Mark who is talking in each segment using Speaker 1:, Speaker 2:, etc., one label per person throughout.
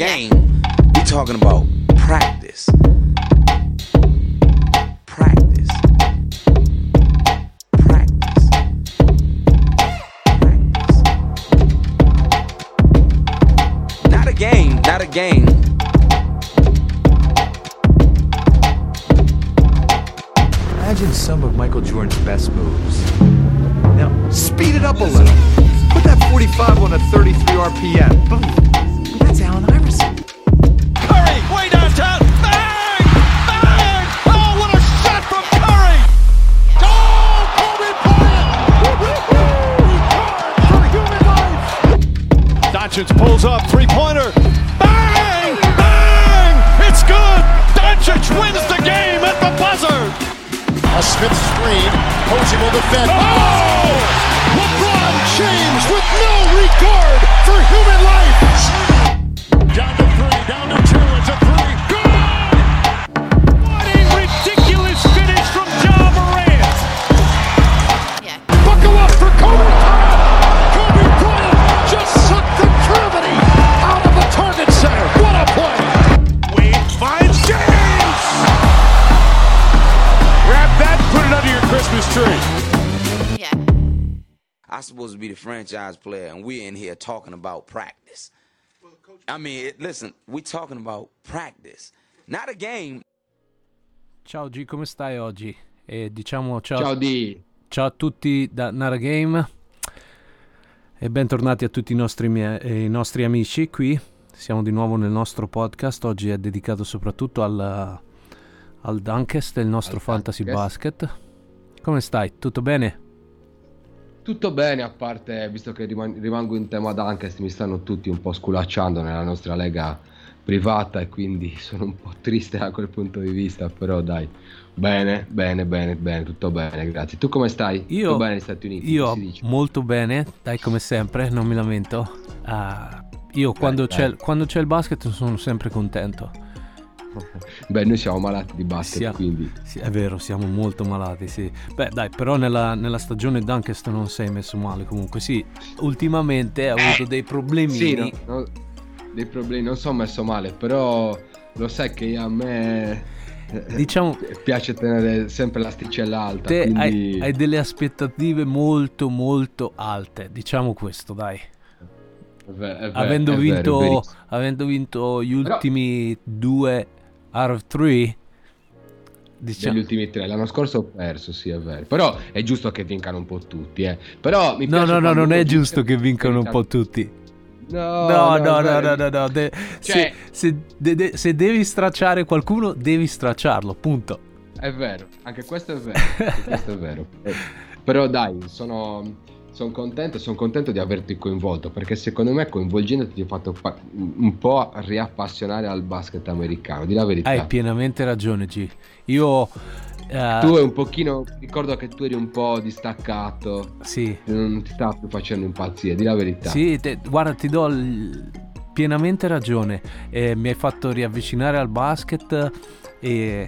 Speaker 1: game. we're talking about practice. Practice. Practice. Practice. Not a game, not a game.
Speaker 2: Imagine some of Michael Jordan's best moves. Now, speed it up a little. Put that 45 on a 33 RPM. Boom.
Speaker 3: A
Speaker 4: Smith screen. Posey will defend.
Speaker 3: Oh! LeBron James with no regard for human life.
Speaker 1: Franchise player, and we're in here talking about practice. I mean, it, listen, we're talking about practice, not a game.
Speaker 5: Ciao G, come stai oggi? E diciamo ciao,
Speaker 6: Ciao di
Speaker 5: ciao a tutti da Nara Game e bentornati a tutti i nostri, mie- eh, i nostri amici qui. Siamo di nuovo nel nostro podcast. Oggi è dedicato soprattutto al, al Dunkest, il nostro
Speaker 6: Al
Speaker 5: fantasy
Speaker 6: Dunkest.
Speaker 5: basket. Come stai? Tutto bene?
Speaker 6: Tutto bene, a parte visto che riman- rimango in tema Dunkest, mi stanno tutti un po' sculacciando nella nostra lega privata e quindi sono un po' triste da quel punto di vista, però dai, bene, bene, bene, bene, tutto bene, grazie. Tu come stai?
Speaker 5: Io,
Speaker 6: tutto bene negli Stati Uniti?
Speaker 5: io molto bene, dai come sempre, non mi lamento. Ah, io quando,
Speaker 6: dai.
Speaker 5: C'è, quando c'è il basket sono sempre contento.
Speaker 6: Beh, noi siamo malati di basket,
Speaker 5: Sia-
Speaker 6: quindi
Speaker 5: Sì, è vero, siamo molto malati, sì. Beh, dai, però nella, nella stagione Dunkest non sei messo male comunque. Sì, ultimamente ha avuto dei problemini.
Speaker 6: sì, no, no, dei problemi, non sono messo male, però lo sai che a me eh,
Speaker 5: Diciamo,
Speaker 6: piace tenere sempre l'asticella alta,
Speaker 5: te
Speaker 6: quindi...
Speaker 5: hai, hai delle aspettative molto, molto alte. Diciamo questo, dai.
Speaker 6: È ver- è ver-
Speaker 5: avendo,
Speaker 6: è vero, è
Speaker 5: vinto, avendo vinto gli
Speaker 6: Però-
Speaker 5: ultimi due out of three, diciamo...
Speaker 6: Negli ultimi tre, l'anno scorso ho perso, sì, è vero. Però è giusto che vincano un po' tutti, eh. Però mi
Speaker 5: No,
Speaker 6: piace
Speaker 5: no, no, non è giusto che vincano un po' tutti.
Speaker 6: No,
Speaker 5: No, no, no, no, no, no. de-
Speaker 6: Cioè-
Speaker 5: se, se de- de- se devi stracciare qualcuno, devi stracciarlo, punto.
Speaker 6: È vero, anche questo è vero. questo è vero. Però dai, sono, sono contento, sono contento di averti coinvolto perché secondo me coinvolgendoti ti ho fatto pa- un po' riappassionare al basket americano, di la verità.
Speaker 5: Hai pienamente ragione, G. Io... eh,
Speaker 6: tu è un pochino, ricordo che tu eri un po' distaccato,
Speaker 5: Sì,
Speaker 6: non ti stava più facendo impazzire, di la verità.
Speaker 5: sì te- guarda, ti do il- pienamente ragione. Eh, mi hai fatto riavvicinare al basket e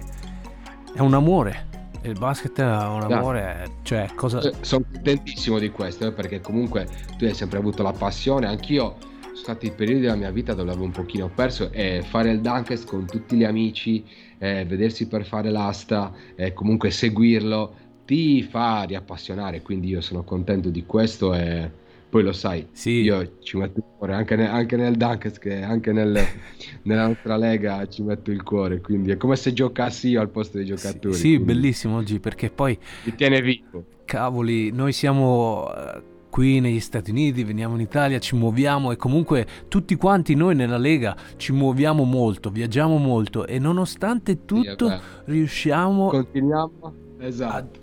Speaker 5: è un amore. Il basket è un
Speaker 6: Dai.
Speaker 5: amore, cioè cosa...
Speaker 6: sono contentissimo di questo eh, perché comunque tu hai sempre avuto la passione, anch'io sono stati periodi della mia vita dove avevo un pochino perso e fare il Dunkest con tutti gli amici, eh, vedersi per fare l'asta, e comunque seguirlo, ti fa riappassionare, quindi io sono contento di questo e poi lo sai,
Speaker 5: Sì.
Speaker 6: io ci metto il cuore anche, ne- anche nel Dunkest, che anche nel- nella nostra lega ci metto il cuore, quindi è come se giocassi io al posto dei
Speaker 5: Sì,
Speaker 6: giocatori.
Speaker 5: sì,
Speaker 6: quindi
Speaker 5: bellissimo oggi perché poi
Speaker 6: Mi tiene vivo.
Speaker 5: cavoli, noi siamo eh, qui negli Stati Uniti, veniamo in Italia, ci muoviamo e comunque tutti quanti noi nella Lega ci muoviamo molto, viaggiamo molto e nonostante tutto
Speaker 6: vero.
Speaker 5: riusciamo
Speaker 6: Continuiamo.
Speaker 5: a,
Speaker 6: Esatto.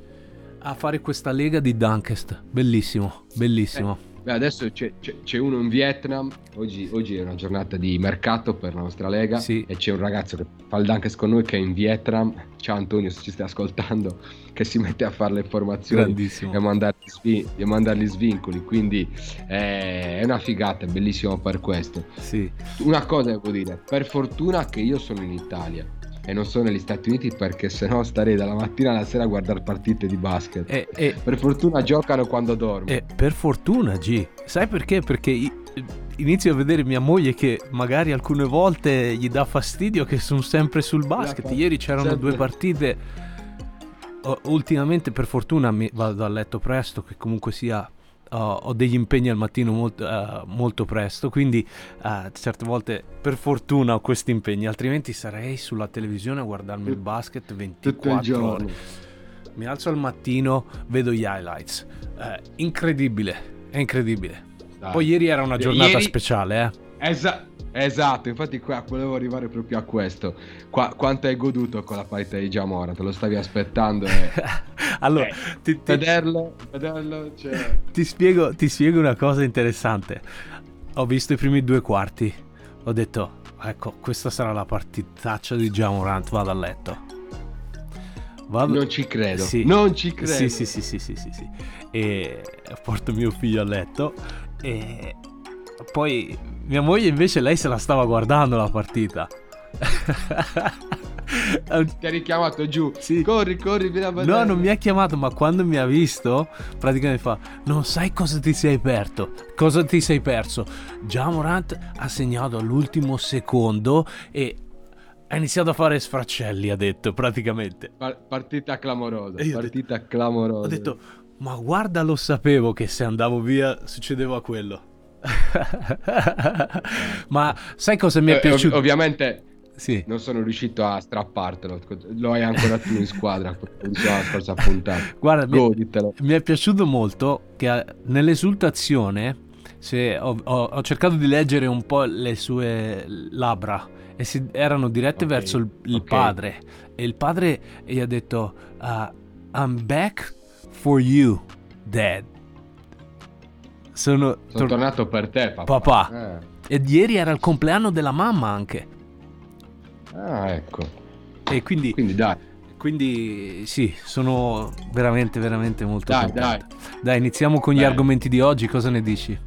Speaker 5: a fare questa Lega di Dunkest. Bellissimo, bellissimo.
Speaker 6: Beh, adesso c'è, c'è- c'è uno in Vietnam. Oggi, oggi è una giornata di mercato per la nostra lega.
Speaker 5: Sì.
Speaker 6: E c'è un ragazzo che fa il Dunkest con noi che è in Vietnam. Ciao Antonio, se ci stai ascoltando, che si mette a fare le formazioni
Speaker 5: Grandissimo.
Speaker 6: e a mandargli, svi- a mandargli svincoli. Quindi eh, è una figata, è bellissimo per questo.
Speaker 5: Sì.
Speaker 6: Una cosa devo dire, per fortuna che io sono in Italia e non sono negli Stati Uniti perché sennò starei dalla mattina alla sera a guardare partite di basket.
Speaker 5: E, e-
Speaker 6: Per fortuna giocano quando dormo.
Speaker 5: e per fortuna, G. Sai perché? Perché inizio a vedere mia moglie che magari alcune volte gli dà fastidio che sono sempre sul basket. Ieri c'erano
Speaker 6: sempre.
Speaker 5: due partite. Ultimamente, per fortuna, mi vado a letto presto, che comunque sia. Ho- ho degli impegni al mattino molto, eh, molto presto, quindi eh, certe volte per fortuna ho questi impegni, altrimenti sarei sulla televisione a guardarmi il basket
Speaker 6: Tutto il
Speaker 5: 24 ore. Mi alzo al mattino, vedo gli highlights. Eh, incredibile, è incredibile.
Speaker 6: Dai.
Speaker 5: Poi ieri era una giornata
Speaker 6: Ieri-
Speaker 5: speciale, eh.
Speaker 6: Esa- esatto, infatti qua volevo arrivare proprio a questo. Qua- quanto hai goduto con la partita di Jamora? Te lo stavi aspettando e...
Speaker 5: allora,
Speaker 6: Eh,
Speaker 5: ti, ti-
Speaker 6: vederlo, vederlo, cioè...
Speaker 5: ti spiego, ti spiego una cosa interessante. Ho visto i primi due quarti. Ho detto, ecco, questa sarà la partitaccia di Jamorant. Vado a letto. Vado...
Speaker 6: Non ci credo.
Speaker 5: Sì.
Speaker 6: Non ci credo.
Speaker 5: Sì, sì, sì, sì, sì, sì, sì. E porto mio figlio a letto e poi mia moglie invece lei se la stava guardando la partita.
Speaker 6: Ti ha richiamato giù.
Speaker 5: Sì.
Speaker 6: Corri, corri, vieni a vedere.
Speaker 5: No, non mi ha chiamato, ma quando mi ha visto, praticamente fa: Non sai cosa ti sei perso? Cosa ti sei perso? Jamorant ha segnato all'ultimo secondo e ha iniziato a fare sfraccelli, ha detto praticamente.
Speaker 6: Pa- partita clamorosa. Partita clamorosa.
Speaker 5: Ho detto, ma guarda, lo sapevo che se andavo via succedeva quello. ma sai cosa mi
Speaker 6: Eh,
Speaker 5: è
Speaker 6: ov-
Speaker 5: piaciuto?
Speaker 6: ovviamente
Speaker 5: sì.
Speaker 6: non sono riuscito a strappartelo. Lo hai ancora tu in squadra. la scorsa puntata.
Speaker 5: Guarda, mi,
Speaker 6: Goditelo.
Speaker 5: mi è piaciuto molto che eh, nell'esultazione se ho, ho- ho cercato di leggere un po' le sue labbra e si, erano dirette
Speaker 6: Ok,
Speaker 5: verso il, il
Speaker 6: ok.
Speaker 5: padre e il padre gli ha detto ah, I'm back for you dad sono,
Speaker 6: Sono
Speaker 5: tor-
Speaker 6: tornato per te, papà.
Speaker 5: Papà. e ieri era il compleanno della mamma anche
Speaker 6: Eh. Ah, ecco.
Speaker 5: e quindi,
Speaker 6: Quindi dai.
Speaker 5: quindi sì sono veramente veramente molto
Speaker 6: Dai,
Speaker 5: contento dai iniziamo con gli
Speaker 6: Bene.
Speaker 5: argomenti di oggi cosa ne dici?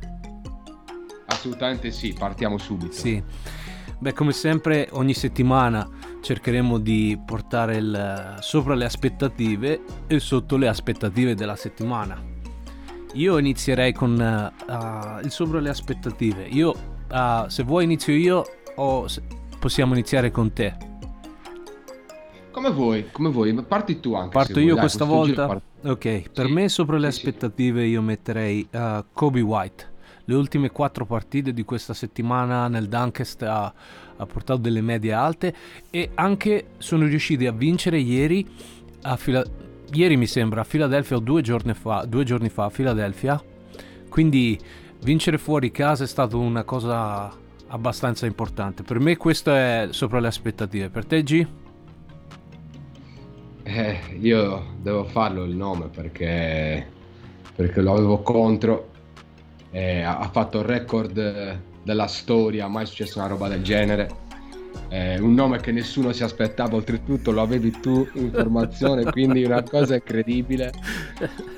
Speaker 6: Assolutamente sì, partiamo subito.
Speaker 5: Sì. Beh, come sempre, ogni settimana cercheremo di portare il sopra le aspettative e sotto le aspettative della settimana. Io inizierei con eh, il sopra le aspettative. Io, eh, se vuoi, inizio io o possiamo iniziare con te.
Speaker 6: Come vuoi, come vuoi, ma parti tu anche.
Speaker 5: Parto
Speaker 6: vuoi,
Speaker 5: io
Speaker 6: dai,
Speaker 5: questa
Speaker 6: giro
Speaker 5: volta?
Speaker 6: parti-
Speaker 5: Ok, per
Speaker 6: Sì,
Speaker 5: me sopra le
Speaker 6: sì, sì.
Speaker 5: aspettative io metterei Kobe White. Le ultime quattro partite di questa settimana nel Dunkest ha, ha portato delle medie alte e anche sono riusciti a vincere ieri a Fila- ieri mi sembra a Filadelfia o due giorni fa, due giorni fa a Filadelfia. Quindi vincere fuori casa è stata una cosa abbastanza importante. Per me questo è sopra le aspettative. Per te G?
Speaker 6: Eh, io devo farlo il nome perché, perché lo avevo contro. Eh, ha fatto il record della storia, mai successo una roba del genere. Eh, un nome che nessuno si aspettava, oltretutto lo avevi tu in formazione, quindi una cosa incredibile.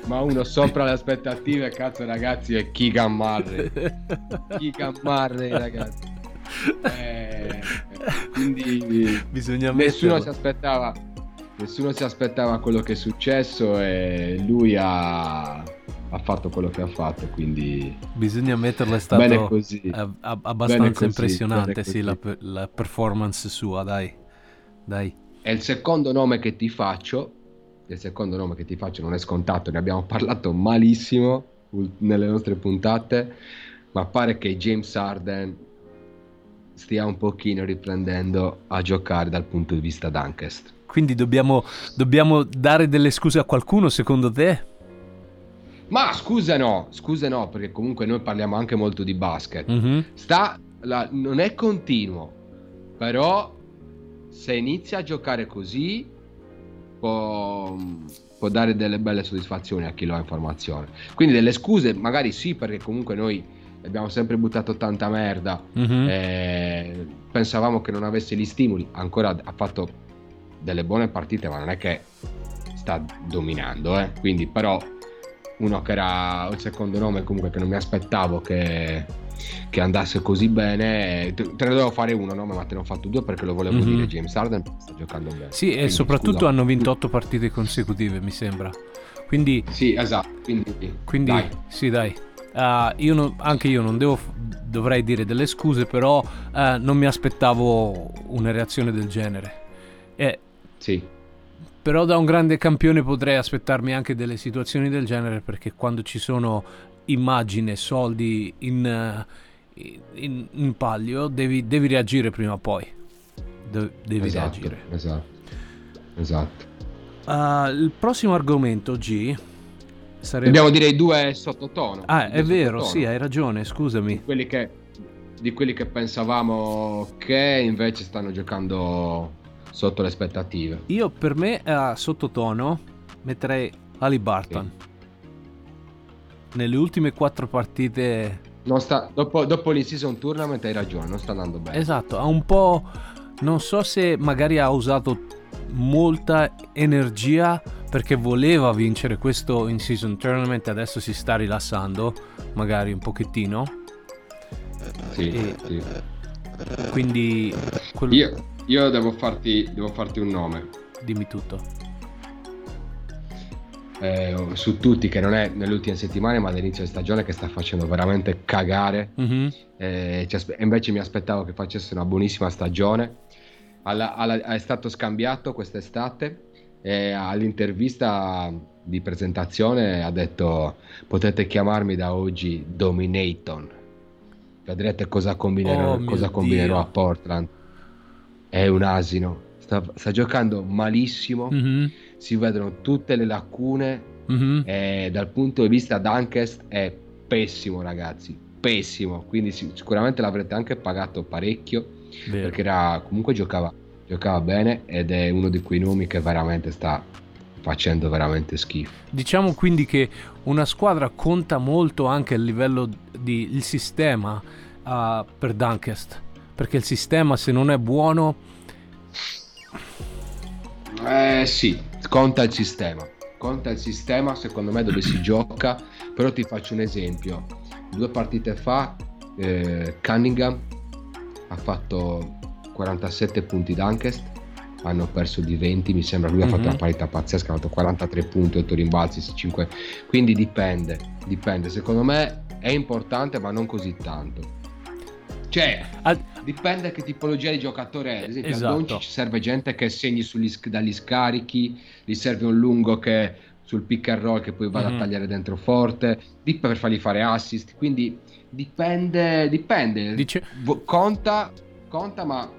Speaker 6: Ma uno sopra le aspettative, cazzo ragazzi, è Keegan Murray. Keegan Murray, ragazzi. Eh, quindi
Speaker 5: Bisogna
Speaker 6: nessuno
Speaker 5: metterlo.
Speaker 6: si aspettava nessuno si aspettava quello che è successo e lui ha, ha fatto quello che ha fatto quindi
Speaker 5: Bisogna metterlo, è stato
Speaker 6: bene così
Speaker 5: abbastanza
Speaker 6: così,
Speaker 5: impressionante,
Speaker 6: bene
Speaker 5: sì, la, la performance sua, dai. Dai.
Speaker 6: e il secondo nome che ti faccio il secondo nome che ti faccio non è scontato ne abbiamo parlato malissimo nelle nostre puntate ma pare che James Harden stia un pochino riprendendo a giocare dal punto di vista Dunkest
Speaker 5: Quindi dobbiamo, dobbiamo dare delle scuse a qualcuno, secondo te?
Speaker 6: Ma scusa no scusa no perché comunque noi parliamo anche molto di basket
Speaker 5: Mhm.
Speaker 6: sta la- non è continuo però se inizia a giocare così può, può dare delle belle soddisfazioni a chi lo ha in formazione quindi delle scuse magari sì perché comunque noi abbiamo sempre buttato tanta merda
Speaker 5: Mhm.
Speaker 6: eh, pensavamo che non avesse gli stimoli ancora ha fatto delle buone partite ma non è che sta dominando eh. quindi però uno che era il secondo nome comunque che non mi aspettavo che, che andasse così bene te, te ne dovevo fare uno nome ma te ne ho fatto due perché lo volevo
Speaker 5: Mhm.
Speaker 6: dire James Harden sta giocando bene
Speaker 5: Sì, e
Speaker 6: Quindi,
Speaker 5: soprattutto
Speaker 6: scusa.
Speaker 5: hanno vinto otto partite consecutive, mi sembra. Quindi,
Speaker 6: sì esatto quindi,
Speaker 5: quindi
Speaker 6: dai.
Speaker 5: sì, dai. Ah, io non- anche io non devo dovrei dire delle scuse, però eh, non mi aspettavo una reazione del genere. E,
Speaker 6: Sì,
Speaker 5: però da un grande campione potrei aspettarmi anche delle situazioni del genere perché quando ci sono immagine, soldi in, eh, in, in palio devi, devi reagire prima o poi. De- devi
Speaker 6: esatto,
Speaker 5: reagire.
Speaker 6: esatto. Esatto.
Speaker 5: Ah, il prossimo argomento G sarebbe...
Speaker 6: Dobbiamo dire i due sottotono.
Speaker 5: Ah,
Speaker 6: i
Speaker 5: è
Speaker 6: due
Speaker 5: vero,
Speaker 6: sottotono.
Speaker 5: sì, hai ragione, scusami.
Speaker 6: Quelli che, di quelli che pensavamo che invece stanno giocando sotto le aspettative.
Speaker 5: Io per me a sottotono metterei Ali Barton. Nelle ultime quattro partite
Speaker 6: Non sta, dopo, dopo l'in-season tournament hai ragione, non sta andando bene.
Speaker 5: Esatto, ha un po'. Non so se magari ha usato molta energia perché voleva vincere questo in season tournament e adesso si sta rilassando, magari un pochettino.
Speaker 6: Sì, sì.
Speaker 5: Quindi quello-
Speaker 6: Io, io devo, farti, devo farti un nome.
Speaker 5: dimmi tutto.
Speaker 6: eh, su tutti che non è nelle ultime settimane ma all'inizio di stagione che sta facendo veramente cagare
Speaker 5: Mhm.
Speaker 6: Eh, aspe- invece mi aspettavo che facesse una buonissima stagione Alla- alla- è stato scambiato quest'estate e all'intervista di presentazione ha detto potete chiamarmi da oggi Dominaton vedrete cosa combinerò,
Speaker 5: Oh,
Speaker 6: cosa combinerò
Speaker 5: Dio.
Speaker 6: a Portland è un asino sta, sta giocando malissimo
Speaker 5: Mhm.
Speaker 6: si vedono tutte le lacune
Speaker 5: Mhm.
Speaker 6: e dal punto di vista Dunkest è pessimo ragazzi pessimo quindi si- sicuramente l'avrete anche pagato parecchio
Speaker 5: Vero.
Speaker 6: perché era, comunque giocava, giocava bene ed è uno di quei nomi che veramente sta facendo veramente schifo
Speaker 5: Diciamo quindi che una squadra conta molto anche a livello di il sistema ah, per Dunkest. Perché il sistema se non è buono
Speaker 6: eh sì conta il sistema. Conta il sistema secondo me dove si gioca. Però ti faccio un esempio. Due partite fa eh, Cunningham ha fatto 47 punti Dunkest hanno perso di 20 mi sembra. Lui ha fatto
Speaker 5: Mhm.
Speaker 6: una parità pazzesca ha fatto 43 punti 8 rimbalzi 5 quindi dipende dipende. Secondo me è importante ma non così tanto cioè
Speaker 5: al-
Speaker 6: dipende che tipologia di giocatore è ad esempio
Speaker 5: Esatto.
Speaker 6: a Doncic serve gente che segni sugli dagli scarichi gli serve un lungo che sul pick and roll che poi vada
Speaker 5: Mhm.
Speaker 6: a tagliare dentro forte dip- per fargli fare assist quindi dipende dipende
Speaker 5: Dice-
Speaker 6: conta conta ma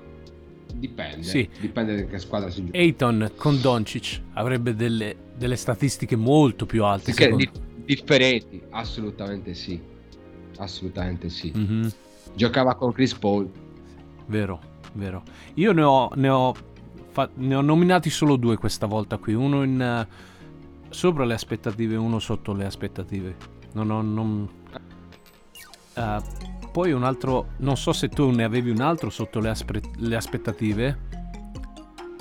Speaker 6: dipende
Speaker 5: Sì.
Speaker 6: dipende da che squadra si gioca
Speaker 5: Ayton con Doncic avrebbe delle, delle statistiche molto più alte.
Speaker 6: Di- differenti assolutamente sì assolutamente sì
Speaker 5: Mhm,
Speaker 6: giocava con Chris Paul
Speaker 5: Vero, vero. Io ne ho, ne, ho fa- ne ho nominati solo due questa volta qui. Uno in, eh, sopra le aspettative e uno sotto le aspettative. Non ho... non- Eh, poi un altro... Non so se tu ne avevi un altro sotto le, aspre- le aspettative.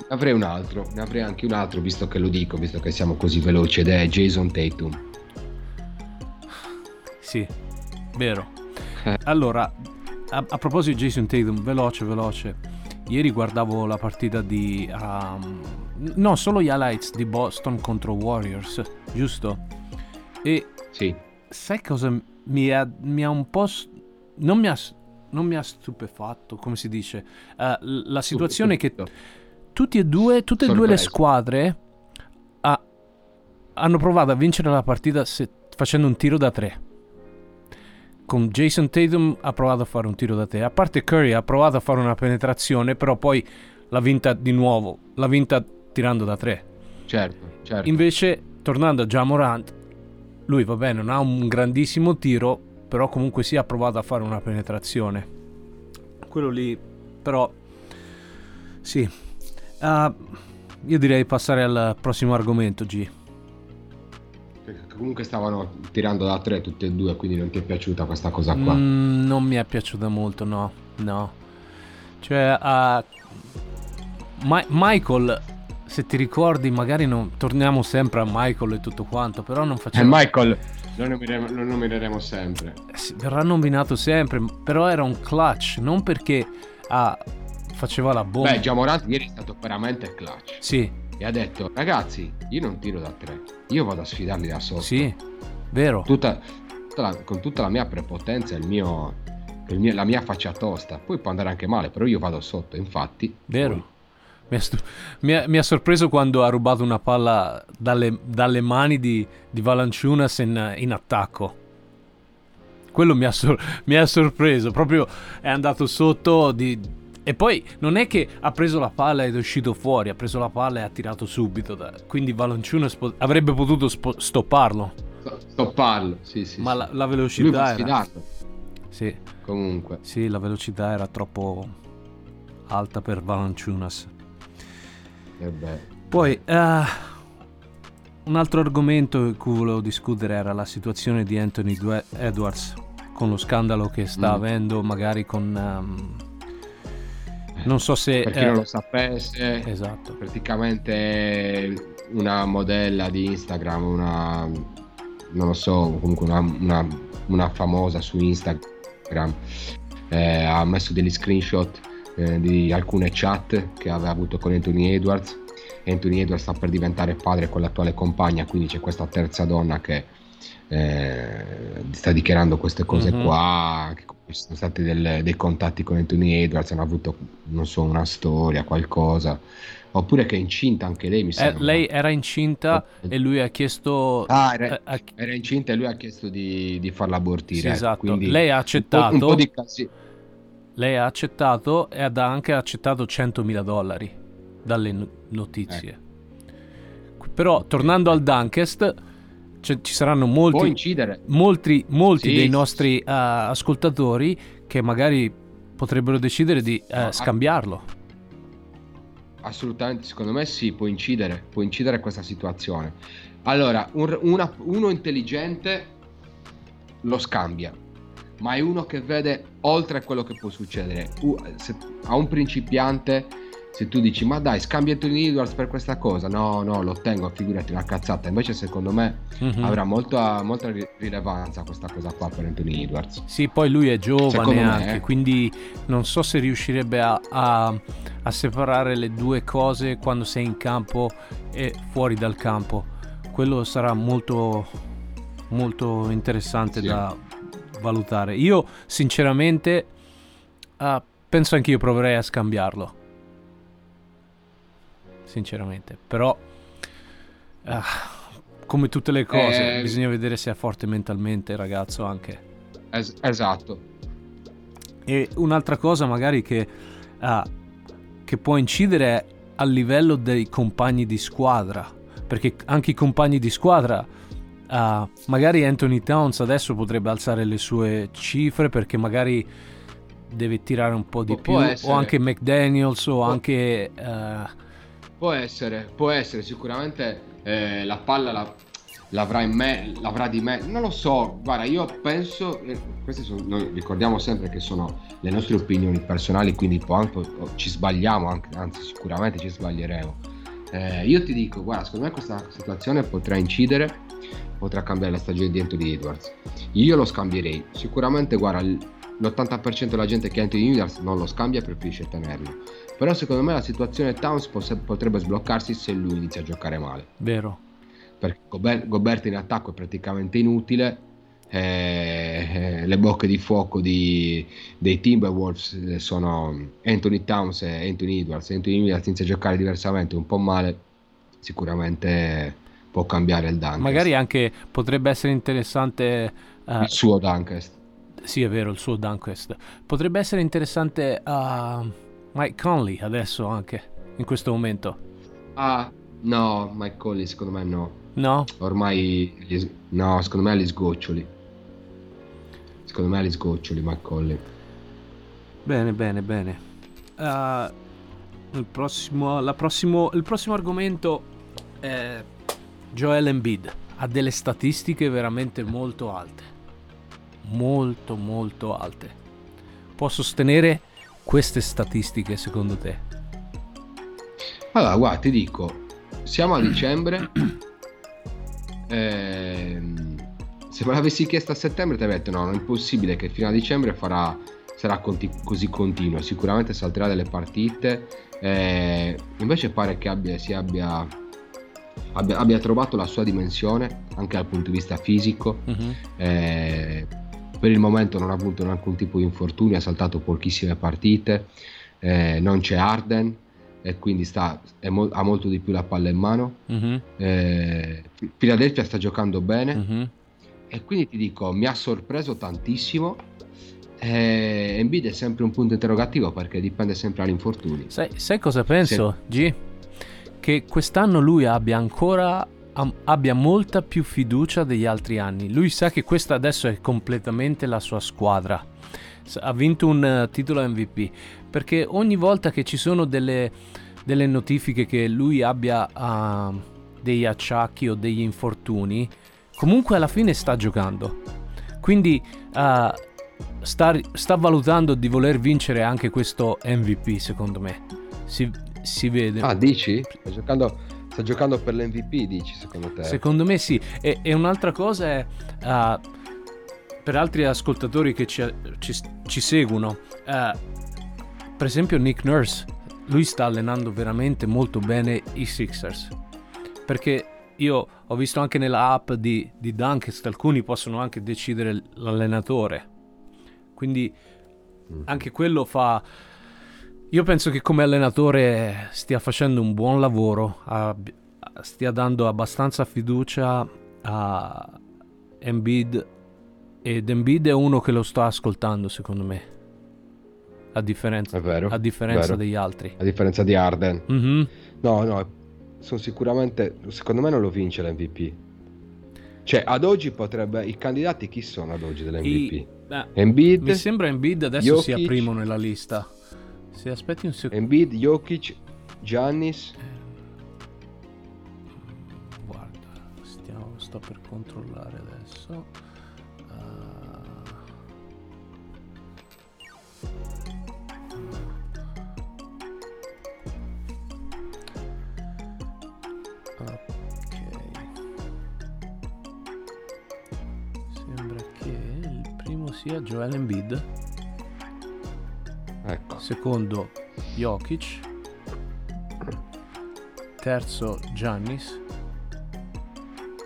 Speaker 6: Avrei un altro, ne avrei anche un altro visto che lo dico, visto che siamo così veloci ed è Jason Tatum.
Speaker 5: Sì, vero. Allora, a, a proposito di Jason Tatum, veloce, veloce. Ieri guardavo la partita di... um, no, solo gli highlights di Boston contro Warriors, giusto? E
Speaker 6: Sì,
Speaker 5: sai cosa mi ha, mi ha un po'... Non mi ha, non mi ha stupefatto, come si dice? L- la situazione è che tutti e due, tutte e due le squadre ha- hanno provato a vincere la partita se- facendo un tiro da tre. Con Jason Tatum ha provato a fare un tiro da tre. A parte Curry ha provato a fare una penetrazione, però poi l'ha vinta di nuovo. L'ha vinta tirando da tre.
Speaker 6: certo, certo.
Speaker 5: Invece, tornando a Jamorant, lui va bene, non ha un grandissimo tiro, però comunque sì ha provato a fare una penetrazione. Quello lì, però, sì. Ah, io direi passare al prossimo argomento, G.
Speaker 6: Perché Comunque stavano tirando da tre tutti e due, quindi non ti è piaciuta questa cosa qua.
Speaker 5: Mm, non mi è piaciuta molto, no, no. Cioè, ah, Ma- Michael, se ti ricordi, magari non torniamo sempre a Michael e tutto quanto, però non facciamo...
Speaker 6: Michael lo nomineremo, lo nomineremo sempre.
Speaker 5: Sì, verrà nominato sempre, però era un clutch, non perché ah, faceva la bomba.
Speaker 6: Beh, Jamorant ieri è stato veramente clutch.
Speaker 5: Sì,
Speaker 6: E ha detto, ragazzi, io non tiro da tre, io vado a sfidarli da sotto.
Speaker 5: sì, vero.
Speaker 6: Tutta- tutta la- con tutta la mia prepotenza e il mio, mio, la mia faccia tosta. Poi può andare anche male, però io vado sotto, infatti.
Speaker 5: Vero.
Speaker 6: poi-
Speaker 5: Mi ha, stu- mi ha- mi ha sorpreso quando ha rubato una palla dalle, dalle mani di, di Valanciunas in, in attacco. Quello mi ha, sor- mi ha sorpreso, proprio è andato sotto di- e poi non è che ha preso la palla ed è uscito fuori, ha preso la palla e ha tirato subito. da- Quindi Valanciunas po- avrebbe potuto spo- stopparlo,
Speaker 6: Sto- Stopparlo, sì, sì.
Speaker 5: ma
Speaker 6: sì.
Speaker 5: la, la
Speaker 6: Lui
Speaker 5: velocità era...
Speaker 6: sfidato,
Speaker 5: Sì,
Speaker 6: comunque.
Speaker 5: sì, la velocità era troppo alta per Valanciunas.
Speaker 6: Eh.
Speaker 5: Poi, eh, un altro argomento di cui volevo discutere era la situazione di Anthony Edwards con lo scandalo che sta
Speaker 6: Mm.
Speaker 5: avendo magari con... ehm, non so se...
Speaker 6: Per chi
Speaker 5: eh,
Speaker 6: non lo sapesse,
Speaker 5: Esatto.
Speaker 6: praticamente una modella di Instagram, una non lo so, comunque una, una- una famosa su Instagram eh, ha messo degli screenshot eh, di alcune chat che aveva avuto con Anthony Edwards. Anthony Edwards sta per diventare padre con l'attuale compagna, quindi c'è questa terza donna che eh, sta dichiarando queste cose
Speaker 5: Mhm.
Speaker 6: qua. Che ci sono stati del- dei contatti con Anthony Edwards, hanno avuto, non so, una storia, qualcosa. Oppure che è incinta anche lei, mi
Speaker 5: Eh,
Speaker 6: sembra.
Speaker 5: lei era incinta e lui ha chiesto...
Speaker 6: Ah, era,
Speaker 5: eh, ha-
Speaker 6: era incinta e lui ha chiesto di, di farla abortire.
Speaker 5: Sì, esatto.
Speaker 6: quindi
Speaker 5: Lei ha
Speaker 6: un po',
Speaker 5: accettato.
Speaker 6: un po' di casi-
Speaker 5: Lei ha accettato e ha anche accettato 100.000 dollari dalle no- notizie. Però tornando al Dunkest, c'è- ci saranno
Speaker 6: può
Speaker 5: molti,
Speaker 6: incidere.
Speaker 5: molti, molti
Speaker 6: Sì,
Speaker 5: dei nostri eh, ascoltatori che magari potrebbero decidere di
Speaker 6: No, a-
Speaker 5: scambiarlo.
Speaker 6: Assolutamente, secondo me sì, può incidere, può incidere questa situazione. Allora, un- una- uno intelligente lo scambia, ma è uno che vede oltre quello che può succedere. U- se- a un principiante, se tu dici, ma dai, scambia Anthony Edwards per questa cosa, no, no, lo tengo, figurati una cazzata. Invece, secondo me,
Speaker 5: Mhm.
Speaker 6: avrà molta, molta ri- rilevanza questa cosa qua per Anthony Edwards.
Speaker 5: Sì, poi lui è giovane
Speaker 6: Secondo me,
Speaker 5: anche,
Speaker 6: eh.
Speaker 5: quindi non so se riuscirebbe a, a- a separare le due cose quando sei in campo e fuori dal campo. Quello sarà molto, molto interessante
Speaker 6: Sì.
Speaker 5: da valutare. Io, sinceramente, ah, penso anch'io proverei a scambiarlo. Sinceramente, però, ah, come tutte le cose,
Speaker 6: Eh,
Speaker 5: bisogna vedere se è forte mentalmente il ragazzo anche.
Speaker 6: Es- esatto.
Speaker 5: E un'altra cosa magari che, ah, che può incidere è a livello dei compagni di squadra, perché anche i compagni di squadra, ah, magari Anthony Towns adesso potrebbe alzare le sue cifre perché magari deve tirare un po' di
Speaker 6: Pu-
Speaker 5: più, o anche McDaniels o
Speaker 6: Può-
Speaker 5: anche... ah,
Speaker 6: Può essere, può essere, sicuramente eh, la palla la- l'avrà in me, l'avrà di me, non lo so, guarda, io penso, eh, queste sono, noi ricordiamo sempre che sono le nostre opinioni personali, quindi può anche, ci sbagliamo, anche, anzi sicuramente ci sbaglieremo. Eh, io ti dico, guarda, secondo me questa situazione potrà incidere, potrà cambiare la stagione di Anthony Edwards. Io lo scambierei, sicuramente, guarda, l- l'80% della gente che Anthony Edwards non lo scambia preferisce tenerlo. Però secondo me la situazione Towns potrebbe sbloccarsi se lui inizia a giocare male.
Speaker 5: vero.
Speaker 6: Perché Gober- Gobert in attacco è praticamente inutile. eh, le bocche di fuoco di- dei Timberwolves eh, sono Anthony Towns e Anthony Edwards. Anthony Edwards inizia a giocare diversamente, un po' male. Sicuramente può cambiare il dunk.
Speaker 5: Magari anche potrebbe essere interessante... ah,
Speaker 6: il suo dunk.
Speaker 5: Sì, è vero, il suo Dunquest. Potrebbe essere interessante a Mike Conley adesso anche, in questo momento.
Speaker 6: Ah, no, Mike Conley secondo me no.
Speaker 5: No?
Speaker 6: Ormai gli- no, secondo me gli sgoccioli. Secondo me gli sgoccioli Mike Conley.
Speaker 5: Bene, bene, bene. Ah, il, prossimo, prossimo, il prossimo argomento è Joel Embiid. Ha delle statistiche veramente molto alte. Molto, molto alte. Può sostenere queste statistiche secondo te?
Speaker 6: Allora, guarda, ti dico, siamo a dicembre. ehm, se me l'avessi chiesto a settembre, ti avrei detto: no, non è possibile che fino a dicembre farà, sarà conti- così continuo. Sicuramente salterà delle partite. eh, invece pare che abbia, si abbia, abbia, abbia trovato la sua dimensione anche dal punto di vista fisico.
Speaker 5: Mhm.
Speaker 6: Eh, per il momento non ha avuto alcun tipo di infortunio, ha saltato pochissime partite, eh, non c'è Arden e quindi sta, mo- ha molto di più la palla in mano.
Speaker 5: Mhm,
Speaker 6: Eh, Philadelphia sta giocando bene
Speaker 5: mhm.
Speaker 6: e quindi ti dico, mi ha sorpreso tantissimo. Eh, Embiid è sempre un punto interrogativo perché dipende sempre dagli infortuni.
Speaker 5: Sai, sai cosa penso, G? Che quest'anno lui abbia ancora abbia molta più fiducia degli altri anni. Lui sa che questa adesso è completamente la sua squadra. Ha vinto un eh, titolo MVP perché ogni volta che ci sono delle, delle notifiche che lui abbia ah, degli acciacchi o degli infortuni, comunque alla fine sta giocando. Quindi ah, sta, sta valutando di voler vincere anche questo MVP, secondo me. Si, si vede.
Speaker 6: Ah, dici? Sta giocando, sta giocando per l'MVP, dici, secondo te?
Speaker 5: Secondo me sì. E, e un'altra cosa è, ah, per altri ascoltatori che ci, ci- ci seguono, ah, per esempio Nick Nurse, lui sta allenando veramente molto bene i Sixers. Perché io ho visto anche nella app di, di Dunkest, alcuni possono anche decidere l'allenatore. Quindi anche quello fa... Io penso che come allenatore stia facendo un buon lavoro, ab- stia dando abbastanza fiducia a Embiid ed Embiid è uno che lo sta ascoltando secondo me. A differenza,
Speaker 6: È vero,
Speaker 5: a differenza degli altri.
Speaker 6: A differenza di Arden.
Speaker 5: Mhm.
Speaker 6: No, no, sono sicuramente, secondo me non lo vince l'MVP. Cioè, ad oggi potrebbe, i candidati chi sono ad oggi dell'MVP?
Speaker 5: I- eh,
Speaker 6: Embiid,
Speaker 5: mi sembra Embiid adesso sia
Speaker 6: Jokic.
Speaker 5: primo nella lista. Se aspetti un secondo.
Speaker 6: Embiid, Jokic, Giannis,
Speaker 5: Guarda, stiamo, sto per controllare adesso. Ok. Sembra che il primo sia Joel Embiid, secondo Jokic, terzo Giannis,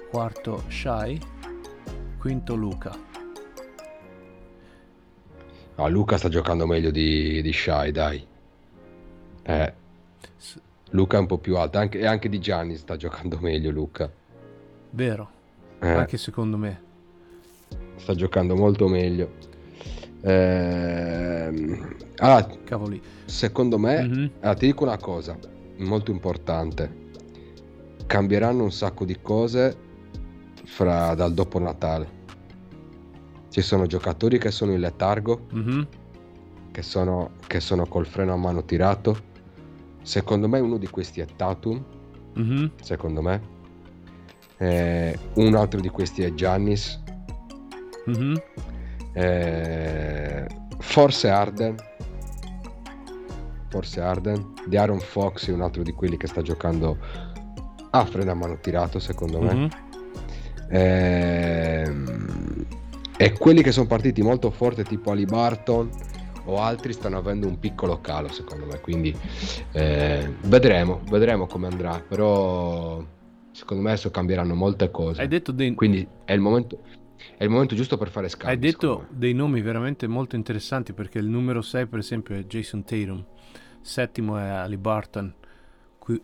Speaker 5: quarto Shai, quinto Luca.
Speaker 6: no, Luca sta giocando meglio di, di Shai, dai. Eh, Luca è un po' più alto, anche, e anche di Giannis sta giocando meglio Luca.
Speaker 5: Vero,
Speaker 6: Eh,
Speaker 5: anche secondo me.
Speaker 6: sta giocando molto meglio. Ehm, allora,
Speaker 5: Cavoli.
Speaker 6: secondo me,
Speaker 5: Mhm.
Speaker 6: allora, ti dico una cosa molto importante. Cambieranno un sacco di cose fra, dal dopo Natale. Ci sono giocatori che sono in letargo,
Speaker 5: Mhm.
Speaker 6: che sono, che sono col freno a mano tirato. Secondo me uno di questi è Tatum,
Speaker 5: Mhm.
Speaker 6: secondo me. Eh, un altro di questi è Giannis.
Speaker 5: Mhm.
Speaker 6: Eh, forse Arden. Forse Arden. Di Aaron Fox è un altro di quelli che sta giocando a freno a mano tirato, secondo me.
Speaker 5: Mhm.
Speaker 6: Ehm, e quelli che sono partiti molto forte, tipo Ali Barton o altri, stanno avendo un piccolo calo, secondo me. Quindi eh, vedremo, vedremo come andrà. Però secondo me adesso cambieranno molte cose.
Speaker 5: Hai detto dei,
Speaker 6: Quindi è il momento, è il momento giusto per fare scambi.
Speaker 5: hai detto dei nomi veramente molto interessanti perché il numero 6 per esempio è Jason Tatum, settimo è Ali Barton, qui-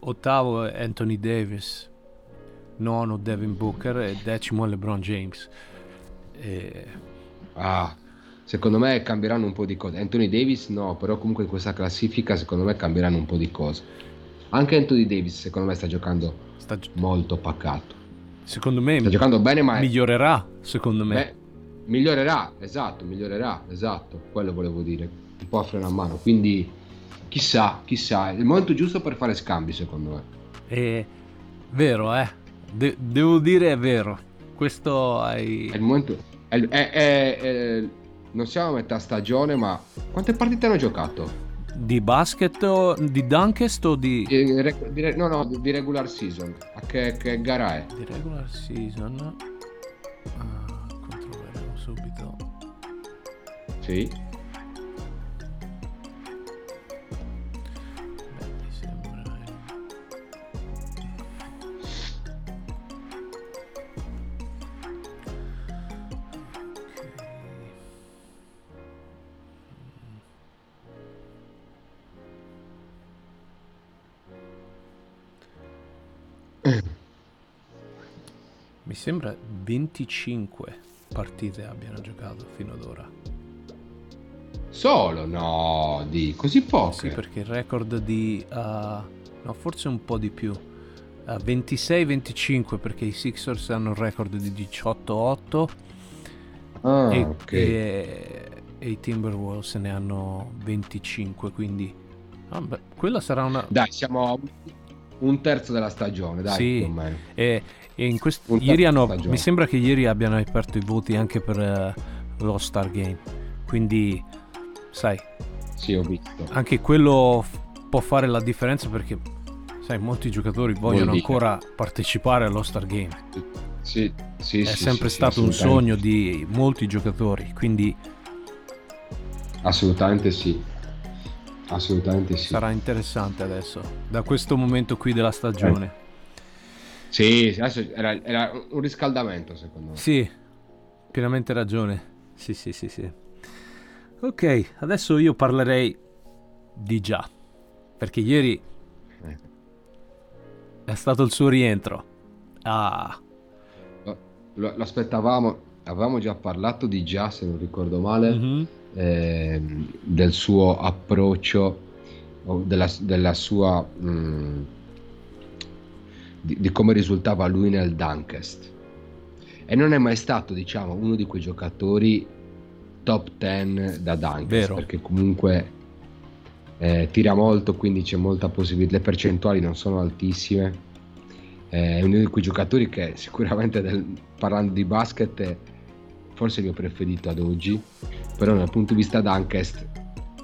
Speaker 5: ottavo è Anthony Davis, nono Devin Booker e decimo è LeBron James. E-
Speaker 6: Ah, secondo me cambieranno un po' di cose. Anthony Davis no, però comunque in questa classifica secondo me cambieranno un po' di cose. Anche Anthony Davis secondo me sta giocando
Speaker 5: sta gi-
Speaker 6: molto pacato.
Speaker 5: secondo me
Speaker 6: Sta giocando bene ma
Speaker 5: migliorerà, secondo me.
Speaker 6: beh, migliorerà, esatto, migliorerà, esatto, quello volevo dire. Un po' a freno a mano, quindi chissà, chissà, è il momento giusto per fare scambi secondo me.
Speaker 5: È vero, eh. De- devo dire è vero. Questo hai...
Speaker 6: È il momento... è- è- è- è- non siamo a metà stagione, ma quante partite hanno giocato?
Speaker 5: Di basket o di dunkest o di...
Speaker 6: Di, reg- di re- no, no, di regular season. A che, che gara è?
Speaker 5: Di regular season. Ah, controlleremo subito.
Speaker 6: Sì.
Speaker 5: Sembra 25 partite abbiano giocato fino ad ora.
Speaker 6: Solo? No, di così poche.
Speaker 5: Sì, perché il record di... uh, no, forse un po' di più. Uh, 26-25 perché i Sixers hanno il record di 18-8
Speaker 6: Ah,
Speaker 5: e,
Speaker 6: ok.
Speaker 5: e- e i Timberwolves ne hanno 25, quindi... ah, beh, quella sarà una...
Speaker 6: Dai, siamo a un terzo della stagione, dai,
Speaker 5: Sì. E, e quest- ieri hanno,
Speaker 6: stagione.
Speaker 5: mi sembra che ieri abbiano aperto i voti anche per eh, lo Star Game. Quindi, sai,
Speaker 6: Sì, ho visto.
Speaker 5: anche quello f- può fare la differenza perché, sai, molti giocatori vogliono ancora partecipare allo Star Game.
Speaker 6: Sì, sì,
Speaker 5: È
Speaker 6: sì,
Speaker 5: sempre
Speaker 6: sì,
Speaker 5: stato un sogno di molti giocatori. Quindi
Speaker 6: Assolutamente sì. Assolutamente sì.
Speaker 5: sarà interessante adesso, da questo momento qui della stagione.
Speaker 6: Sì, sì, adesso era, era un riscaldamento secondo me.
Speaker 5: Sì, pienamente ragione. Sì, sì, sì, sì. Ok, adesso io parlerei di già. Perché ieri
Speaker 6: Eh.
Speaker 5: è stato il suo rientro. Ah,
Speaker 6: Lo, aspettavamo, avevamo già parlato di già, se non ricordo male,
Speaker 5: mhm.
Speaker 6: ehm, del suo approccio, della, della sua... mm, di, di come risultava lui nel Dunkest. E non è mai stato, diciamo, uno di quei giocatori top 10 da Dunkest,
Speaker 5: Vero.
Speaker 6: perché comunque eh, tira molto, quindi c'è molta possibilità, le percentuali non sono altissime. Eh, È uno di quei giocatori che sicuramente del- parlando di basket è forse il mio preferito ad oggi, però dal punto di vista Dunkest,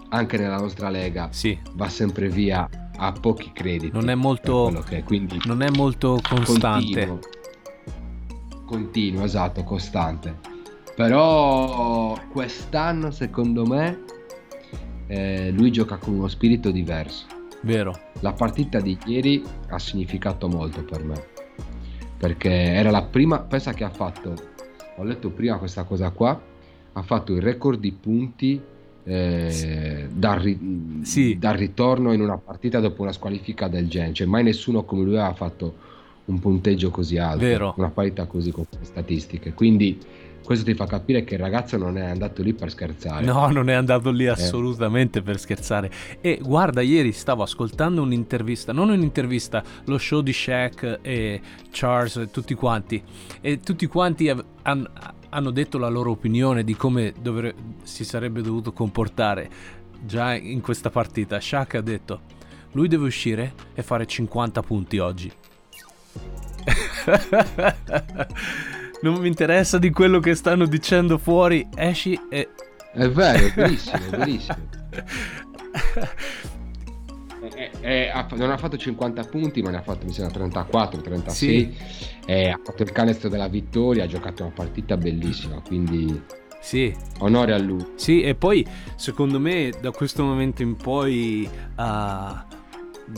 Speaker 6: anche nella nostra lega,
Speaker 5: sì,
Speaker 6: va sempre via a pochi crediti.
Speaker 5: Non è molto-
Speaker 6: è, quindi
Speaker 5: non è molto costante.
Speaker 6: continuo, continuo, esatto, costante. Però quest'anno, secondo me, eh, lui gioca con uno spirito diverso.
Speaker 5: Vero,
Speaker 6: La partita di ieri ha significato molto per me. Perché era la prima, pensa che ha fatto, ho letto prima questa cosa qua, ha fatto il record di punti eh, dal, ri-
Speaker 5: Sì.
Speaker 6: dal ritorno in una partita dopo una squalifica del genere. Cioè, mai nessuno come lui ha fatto un punteggio così alto,
Speaker 5: Vero.
Speaker 6: una parità così con queste statistiche. Quindi questo ti fa capire che il ragazzo non è andato lì per scherzare.
Speaker 5: No, non è andato lì assolutamente per scherzare. E guarda, ieri stavo ascoltando un'intervista, non un'intervista, lo show di Shaq e Charles e tutti quanti. E tutti quanti av- han- hanno detto la loro opinione di come dovre- si sarebbe dovuto comportare già in questa partita. Shaq ha detto, lui deve uscire e fare 50 punti oggi. non mi interessa di quello che stanno dicendo fuori, esci e
Speaker 6: È vero, è verissimo, è verissimo. Eh, non ha fatto 50 punti, ma ne ha fatto mi sembra 34, 36. Eh, ha fatto il canestro della vittoria, ha giocato una partita bellissima, quindi
Speaker 5: Sì,
Speaker 6: onore a lui.
Speaker 5: sì, e poi secondo me da questo momento in poi ah,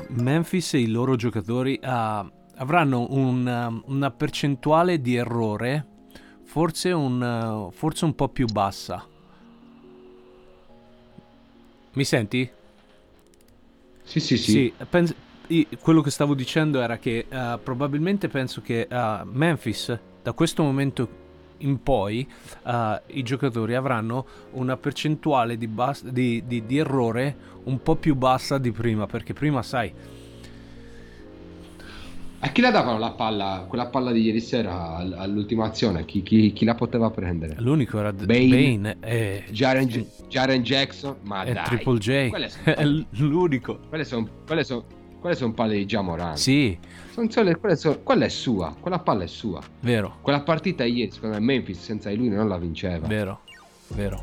Speaker 5: Memphis e i loro giocatori ah, avranno un, una percentuale di errore forse un, forse un po' più bassa. Mi senti?
Speaker 6: Sì, sì, sì.
Speaker 5: Sì, pens- i- quello che stavo dicendo era che eh, probabilmente penso che eh, Memphis da questo momento in poi eh, i giocatori avranno una percentuale di, bas- di- di- di errore un po' più bassa di prima perché prima sai
Speaker 6: A chi la davano la palla, quella palla di ieri sera all- all'ultima azione? Chi, chi- chi la poteva prendere?
Speaker 5: l'unico era D-
Speaker 6: Bane.
Speaker 5: Bane, e,
Speaker 6: Jaren, Jaren Jackson? Ma
Speaker 5: e
Speaker 6: dai.
Speaker 5: Triple J
Speaker 6: Quelle sono
Speaker 5: è l'unico
Speaker 6: quelle son, quelle son- quelle son palle di Jamoran.
Speaker 5: sì
Speaker 6: Son sole- quelle son- quella è sua, quella palla è sua.
Speaker 5: vero
Speaker 6: Quella partita ieri, secondo me, Memphis senza di lui non la vinceva.
Speaker 5: vero vero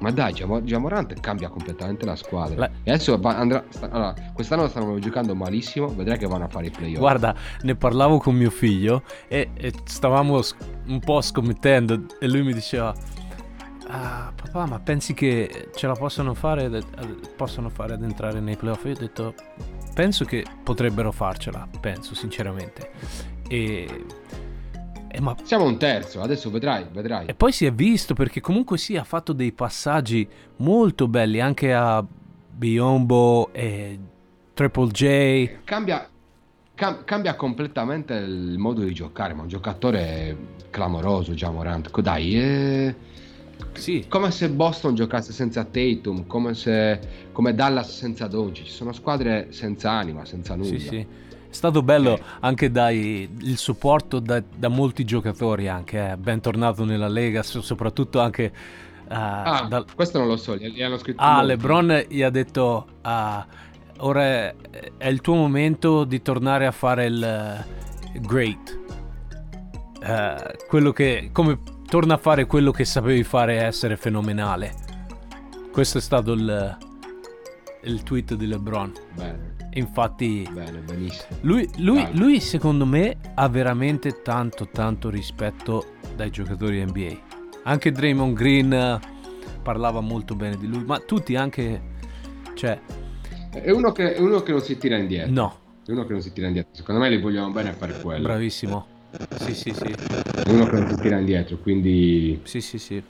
Speaker 6: Ma dai, Giamo- Giamorant cambia completamente la squadra.
Speaker 5: La-
Speaker 6: E adesso andrà. allora, quest'anno stanno giocando malissimo. Vedrai che vanno a fare i playoff.
Speaker 5: Guarda, ne parlavo con mio figlio e, e stavamo un po' scommettendo e lui mi diceva ah, papà ma pensi che ce la possono fare, possono fare ad entrare nei playoff? Io ho detto penso che potrebbero farcela, penso sinceramente. E, e ma
Speaker 6: Siamo un terzo. Adesso vedrai, vedrai.
Speaker 5: e poi si è visto perché comunque sì, ha fatto dei passaggi molto belli anche a Biombo e Triple J.
Speaker 6: Cambia, cam- cambia completamente il modo di giocare, ma un giocatore clamoroso già Morant. Dai, è
Speaker 5: Sì,
Speaker 6: come se Boston giocasse senza Tatum, come se come Dallas senza Doncic. Ci sono squadre senza anima, senza nulla.
Speaker 5: sì, sì. È stato bello
Speaker 6: Ok.
Speaker 5: anche dai, il supporto da, da molti giocatori anche, eh. bentornato nella Lega, so- soprattutto anche... eh,
Speaker 6: Ah,
Speaker 5: dal-
Speaker 6: questo non lo so, gli, hanno scritto
Speaker 5: Ah,
Speaker 6: molti.
Speaker 5: LeBron gli ha detto: ah, ora è, è il tuo momento di tornare a fare il eh, great. Eh, quello che. come torna a fare quello che sapevi fare essere fenomenale. Questo è stato il, il tweet di LeBron.
Speaker 6: Bene,
Speaker 5: Infatti,
Speaker 6: bene,
Speaker 5: lui, lui- lui, secondo me ha veramente tanto tanto rispetto dai giocatori NBA. Anche Draymond Green eh, parlava molto bene di lui, ma tutti anche... Cioè,
Speaker 6: È uno che, è uno che non si tira indietro.
Speaker 5: no,
Speaker 6: È uno che non si tira indietro. Secondo me li vogliamo bene per quello.
Speaker 5: bravissimo. Sì, sì, sì.
Speaker 6: È uno che non si tira indietro, quindi
Speaker 5: Sì, sì, sì.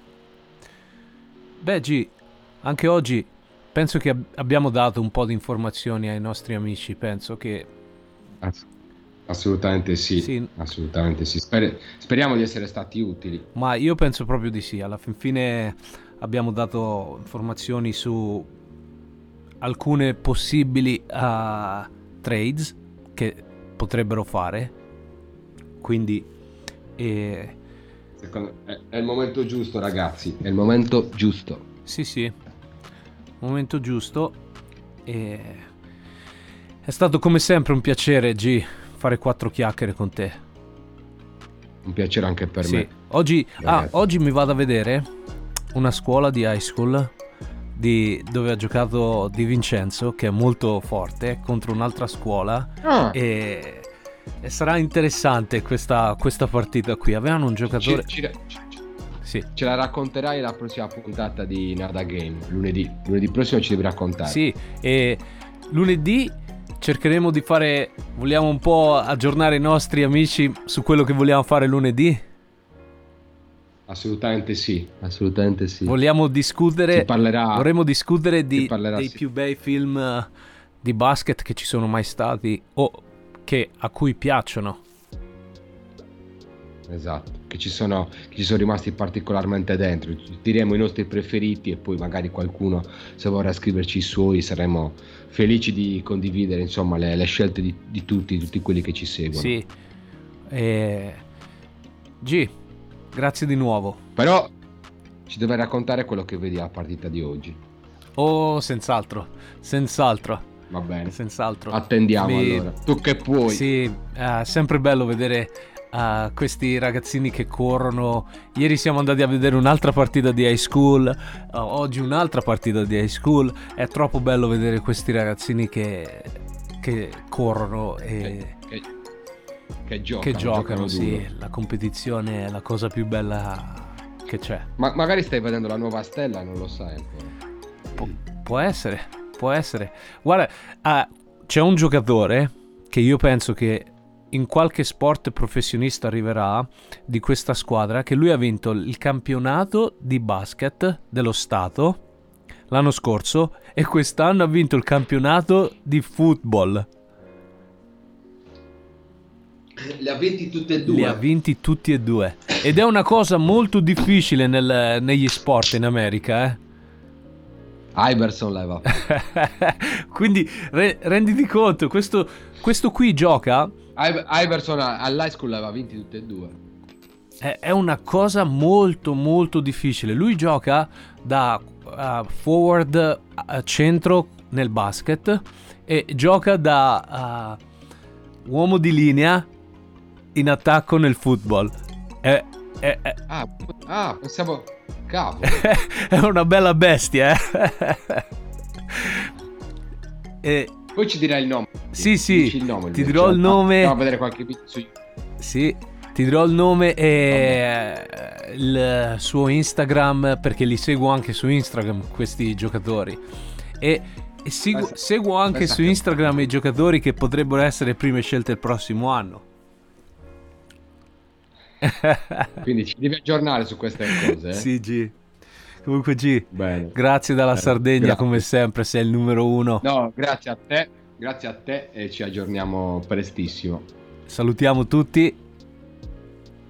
Speaker 5: Beh, G, anche oggi penso che ab- abbiamo dato un po' di informazioni ai nostri amici. Penso che
Speaker 6: ass- assolutamente sì.
Speaker 5: Sì.
Speaker 6: Assolutamente sì. Sper- speriamo di essere stati utili.
Speaker 5: Ma io penso proprio di sì. Alla fin fine abbiamo dato informazioni su alcune possibili ah, trades che potrebbero fare. Quindi, eh,
Speaker 6: Secondo- è il momento giusto, ragazzi. È il momento giusto.
Speaker 5: sì, sì, momento giusto. E è stato come sempre un piacere, G, fare quattro chiacchiere con te.
Speaker 6: Un piacere anche per
Speaker 5: Sì.
Speaker 6: me.
Speaker 5: Oggi, ah, oggi mi vado a vedere una scuola di high school di- dove ha giocato Di Vincenzo, che è molto forte, contro un'altra scuola.
Speaker 6: Ah,
Speaker 5: E, e sarà interessante questa, questa partita qui. Avevano un giocatore.
Speaker 6: ci- ci-
Speaker 5: Sì,
Speaker 6: ce la racconterai la prossima puntata di Nada Game. Lunedì. Lunedì prossimo ci devi raccontare.
Speaker 5: sì. E lunedì cercheremo di fare. Vogliamo un po' aggiornare i nostri amici su quello che vogliamo fare lunedì?
Speaker 6: Assolutamente sì. Assolutamente sì.
Speaker 5: Vogliamo discutere.
Speaker 6: Si parlerà.
Speaker 5: Vorremmo discutere di,
Speaker 6: parlerà,
Speaker 5: dei
Speaker 6: sì.
Speaker 5: più bei film eh, di basket che ci sono mai stati o che a cui piacciono.
Speaker 6: Esatto, che ci, sono, che ci sono rimasti particolarmente dentro. Diremo i nostri preferiti e poi magari qualcuno, se vorrà scriverci i suoi, saremo felici di condividere insomma le, le scelte di, di tutti, tutti quelli che ci seguono.
Speaker 5: Sì. E... G, grazie di nuovo.
Speaker 6: Però ci deve raccontare quello che vedi alla partita di oggi.
Speaker 5: Oh, senz'altro, senz'altro,
Speaker 6: Va bene.
Speaker 5: senz'altro.
Speaker 6: Attendiamo
Speaker 5: Mi-
Speaker 6: allora. Tu che puoi.
Speaker 5: Sì, è sempre bello vedere eh, questi ragazzini che corrono. Ieri siamo andati a vedere un'altra partita di high school, oggi un'altra partita di high school. È troppo bello vedere questi ragazzini che, che corrono e
Speaker 6: Che, che giocano.
Speaker 5: che giocano.
Speaker 6: duro.
Speaker 5: Sì, la competizione è la cosa più bella che c'è.
Speaker 6: Ma magari stai vedendo la nuova stella non lo sai.
Speaker 5: Pu- può essere, può essere. Guarda, ah, c'è un giocatore che io penso che in qualche sport professionista arriverà di questa squadra che lui ha vinto il campionato di basket dello Stato l'anno scorso e quest'anno ha vinto il campionato di football.
Speaker 6: Le ha vinti tutte e
Speaker 5: Li ha vinti tutti e due. Ed è una cosa molto difficile nel- negli sport in America, eh.
Speaker 6: Iverson l'aveva
Speaker 5: Quindi re- renditi conto, questo, questo qui gioca
Speaker 6: Iverson all'high school l'aveva vinti tutte e due.
Speaker 5: è, è una cosa molto molto difficile. Lui gioca da uh, forward a centro nel basket e gioca da uh, uomo di linea in attacco nel football. È, è- è-
Speaker 6: Ah, ah pensavo. Cavolo.
Speaker 5: è una bella bestia, eh? e,
Speaker 6: Poi ci dirai il nome.
Speaker 5: Sì, sì,
Speaker 6: il nome,
Speaker 5: ti dirò il nome.
Speaker 6: Andiamo a vedere qualche video su
Speaker 5: Sì, ti dirò il nome e il suo Instagram perché li seguo anche su Instagram questi giocatori. E,
Speaker 6: Pensa-
Speaker 5: seguo anche
Speaker 6: pensa
Speaker 5: su
Speaker 6: che-
Speaker 5: Instagram i giocatori che potrebbero essere prime scelte il prossimo anno.
Speaker 6: Quindi ci devi aggiornare su queste cose. Eh?
Speaker 5: Sì, G. Comunque, G,
Speaker 6: Bene.
Speaker 5: grazie dalla
Speaker 6: Eh,
Speaker 5: Sardegna
Speaker 6: grazie.
Speaker 5: come sempre, sei il numero uno.
Speaker 6: No, grazie a te. Grazie a te e ci aggiorniamo prestissimo.
Speaker 5: Salutiamo tutti.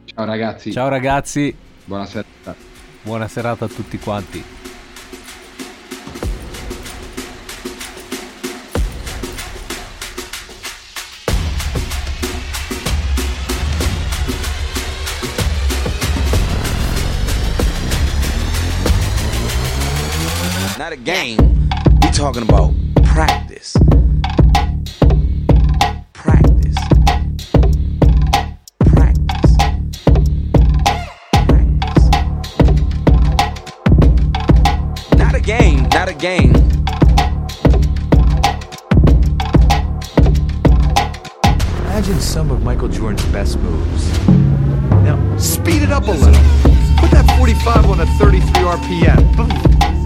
Speaker 6: Ciao ragazzi.
Speaker 5: Ciao ragazzi.
Speaker 6: Buona serata.
Speaker 5: Buona serata a tutti quanti.
Speaker 1: Game. We talking about practice. Practice. Practice. Practice. Not a game. Not a game.
Speaker 3: Imagine some of Michael Jordan's best moves. Now, speed it up a little. Put that 45 on a 33 RPM. Boom.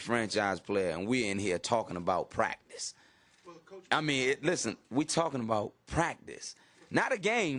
Speaker 1: Franchise player, and we're in here talking about practice. I mean, it, listen, we talking about practice, not a game.